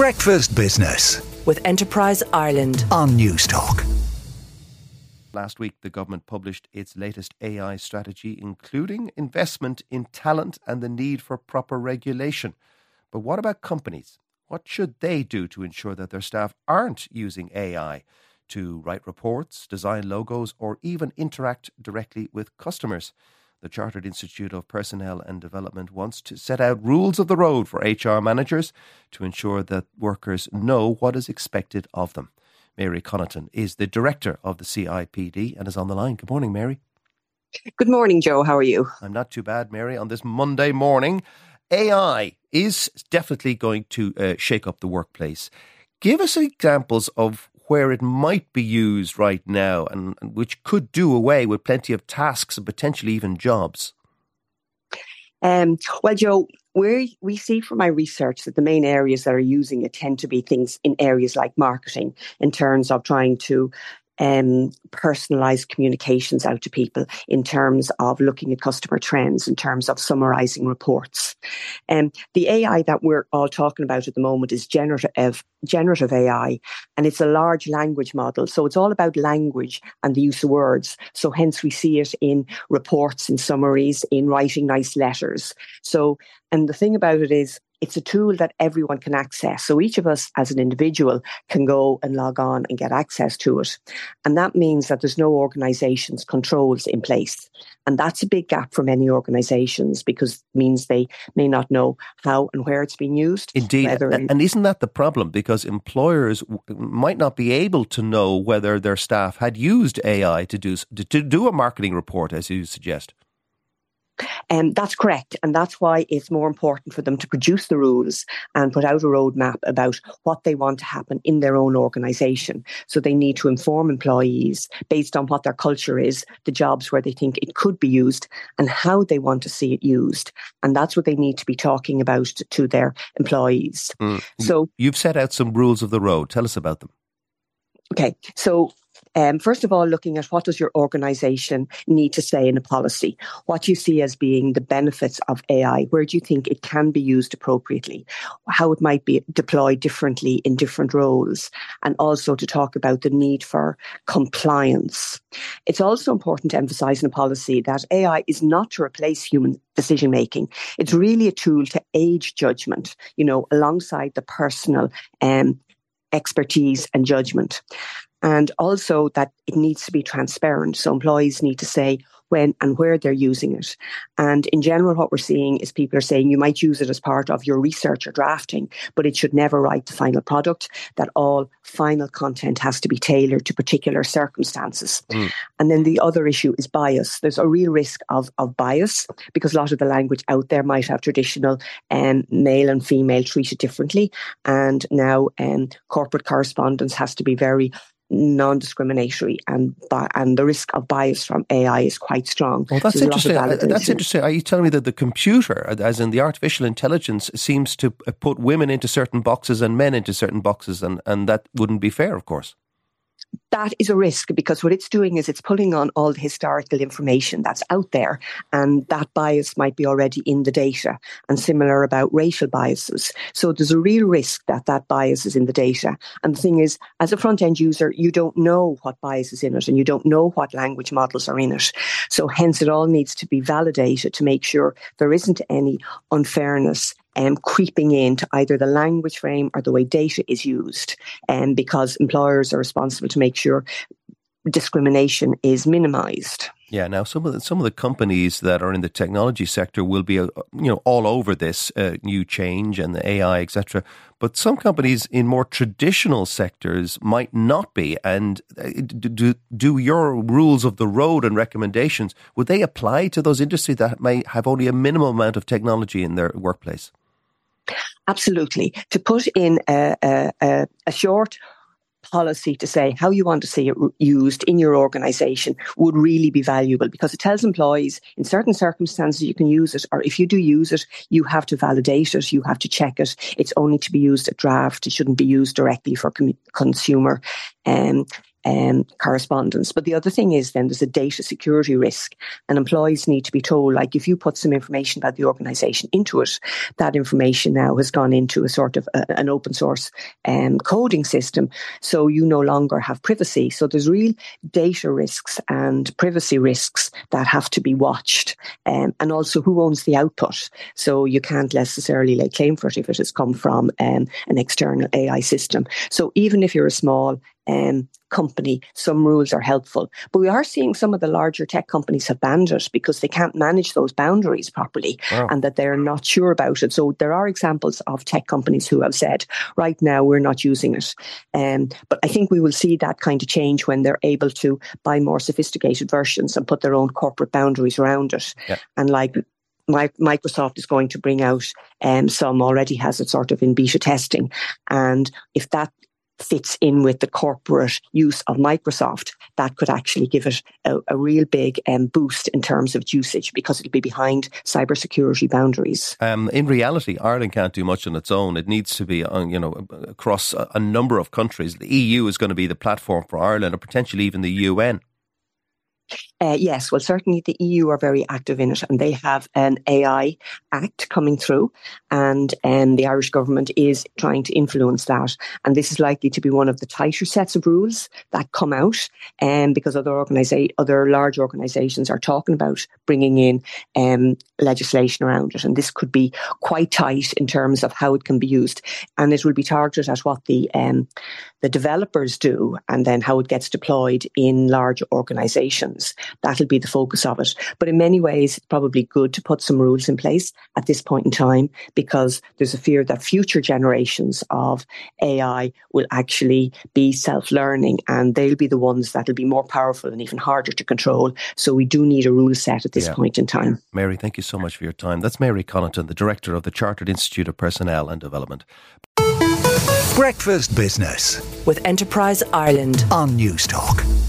Breakfast Business with Enterprise Ireland on Newstalk. Last week, the government published its latest AI strategy, including investment in talent and the need for proper regulation. But what about companies? What should they do to ensure that their staff aren't using AI to write reports, design logos, or even interact directly with customers? The Chartered Institute of Personnel and Development wants to set out rules of the road for HR managers to ensure that workers know what is expected of them. Mary Connaughton is the director of the CIPD and is on the line. Good morning, Mary. Good morning, Joe. How are you? I'm not too bad, Mary. On this Monday morning, AI is definitely going to uh, shake up the workplace. Give us examples of where it might be used right now and, and which could do away with plenty of tasks and potentially even jobs? Um, well, Joe, we we see from my research that the main areas that are using it tend to be things in areas like marketing, in terms of trying to um, personalized communications out to people in terms of looking at customer trends, in terms of summarizing reports. Um, the AI that we're all talking about at the moment is generative, generative AI, and it's a large language model. So it's all about language and the use of words. So hence we see it in reports, in summaries, in writing nice letters. So, and the thing about it is, it's a tool that everyone can access. So each of us as an individual can go and log on and get access to it. And that means that there's no organizations controls in place. And that's a big gap for many organizations because it means they may not know how and where it's being used. Indeed. And, and isn't that the problem? Because employers might not be able to know whether their staff had used AI to do, to do a marketing report, as you suggest. Um, that's correct. And that's why it's more important for them to produce the rules and put out a roadmap about what they want to happen in their own organisation. So they need to inform employees based on what their culture is, the jobs where they think it could be used, and how they want to see it used. And that's what they need to be talking about to their employees. Mm. So you've set out some rules of the road. Tell us about them. Okay, so um, first of all, looking at what does your organization need to say in a policy? What you see as being the benefits of AI? Where do you think it can be used appropriately? How it might be deployed differently in different roles? And also to talk about the need for compliance. It's also important to emphasize in a policy that AI is not to replace human decision making. It's really a tool to aid judgment, you know, alongside the personal um, expertise and judgment and also that it needs to be transparent. So employees need to say when and where they're using it. And in general, what we're seeing is people are saying you might use it as part of your research or drafting, but it should never write the final product, that all final content has to be tailored to particular circumstances. Mm. And then the other issue is bias. There's a real risk of, of bias because a lot of the language out there might have traditional um, male and female treated differently. And now um, corporate correspondence has to be very non-discriminatory and and the risk of bias from AI is quite strong. Well, that's so interesting. Uh, that's interesting. Are you telling me that the computer, as in the artificial intelligence, seems to put women into certain boxes and men into certain boxes, and, and that wouldn't be fair, of course? That is a risk because what it's doing is it's pulling on all the historical information that's out there and that bias might be already in the data and similar about racial biases. So there's a real risk that that bias is in the data. And the thing is as a front end user you don't know what bias is in it and you don't know what language models are in it. So hence it all needs to be validated to make sure there isn't any unfairness um, creeping into either the language frame or the way data is used, um, because employers are responsible to make sure discrimination is minimized. Yeah. Now, some of the, some of the companies that are in the technology sector will be, uh, you know, all over this uh, new change and the AI, etc. But some companies in more traditional sectors might not be. And uh, do do your rules of the road and recommendations would they apply to those industries that may have only a minimal amount of technology in their workplace? Absolutely. To put in a, a, a short policy to say how you want to see it used in your organization would really be valuable because it tells employees in certain circumstances you can use it or if you do use it you have to validate it you have to check it it's only to be used at draft it shouldn't be used directly for com- consumer um, um, correspondence. But the other thing is then there's a data security risk, and employees need to be told, like, if you put some information about the organisation into it, that information now has gone into a sort of a, an open source um, coding system, so you no longer have privacy. So there's real data risks and privacy risks that have to be watched, um, and also who owns the output. So you can't necessarily lay claim for it if it has come from um, an external AI system. So even if you're a small um, company, some rules are helpful. But we are seeing some of the larger tech companies have banned it because they can't manage those boundaries properly wow. and that they're not sure about it. So there are examples of tech companies who have said, right now, we're not using it. Um, but I think we will see that kind of change when they're able to buy more sophisticated versions and put their own corporate boundaries around it. Yeah. And like Microsoft is going to bring out um, some already has it sort of in beta testing. And if that fits in with the corporate use of Microsoft, that could actually give it a, a real big um, boost in terms of usage because it'll be behind cybersecurity boundaries. Um, in reality, Ireland can't do much on its own. It needs to be, uh, you know, across a, a number of countries. The EU is going to be the platform for Ireland, or potentially even the UN. Uh, yes, well, certainly the EU are very active in it, and they have an AI Act coming through, and um, the Irish government is trying to influence that. And this is likely to be one of the tighter sets of rules that come out, um, because other organisa- other large organisations are talking about bringing in um, legislation around it, and this could be quite tight in terms of how it can be used, and it will be targeted at what the um, the developers do, and then how it gets deployed in large organisations that'll be the focus of it. But in many ways, it's probably good to put some rules in place at this point in time because there's a fear that future generations of AI will actually be self learning and they'll be the ones that'll be more powerful and even harder to control. So we do need a rule set at this yeah. point in time. Mary, thank you so much for your time. That's Mary Connaughton, the Director of the Chartered Institute of Personnel and Development. Breakfast Business with Enterprise Ireland on Newstalk.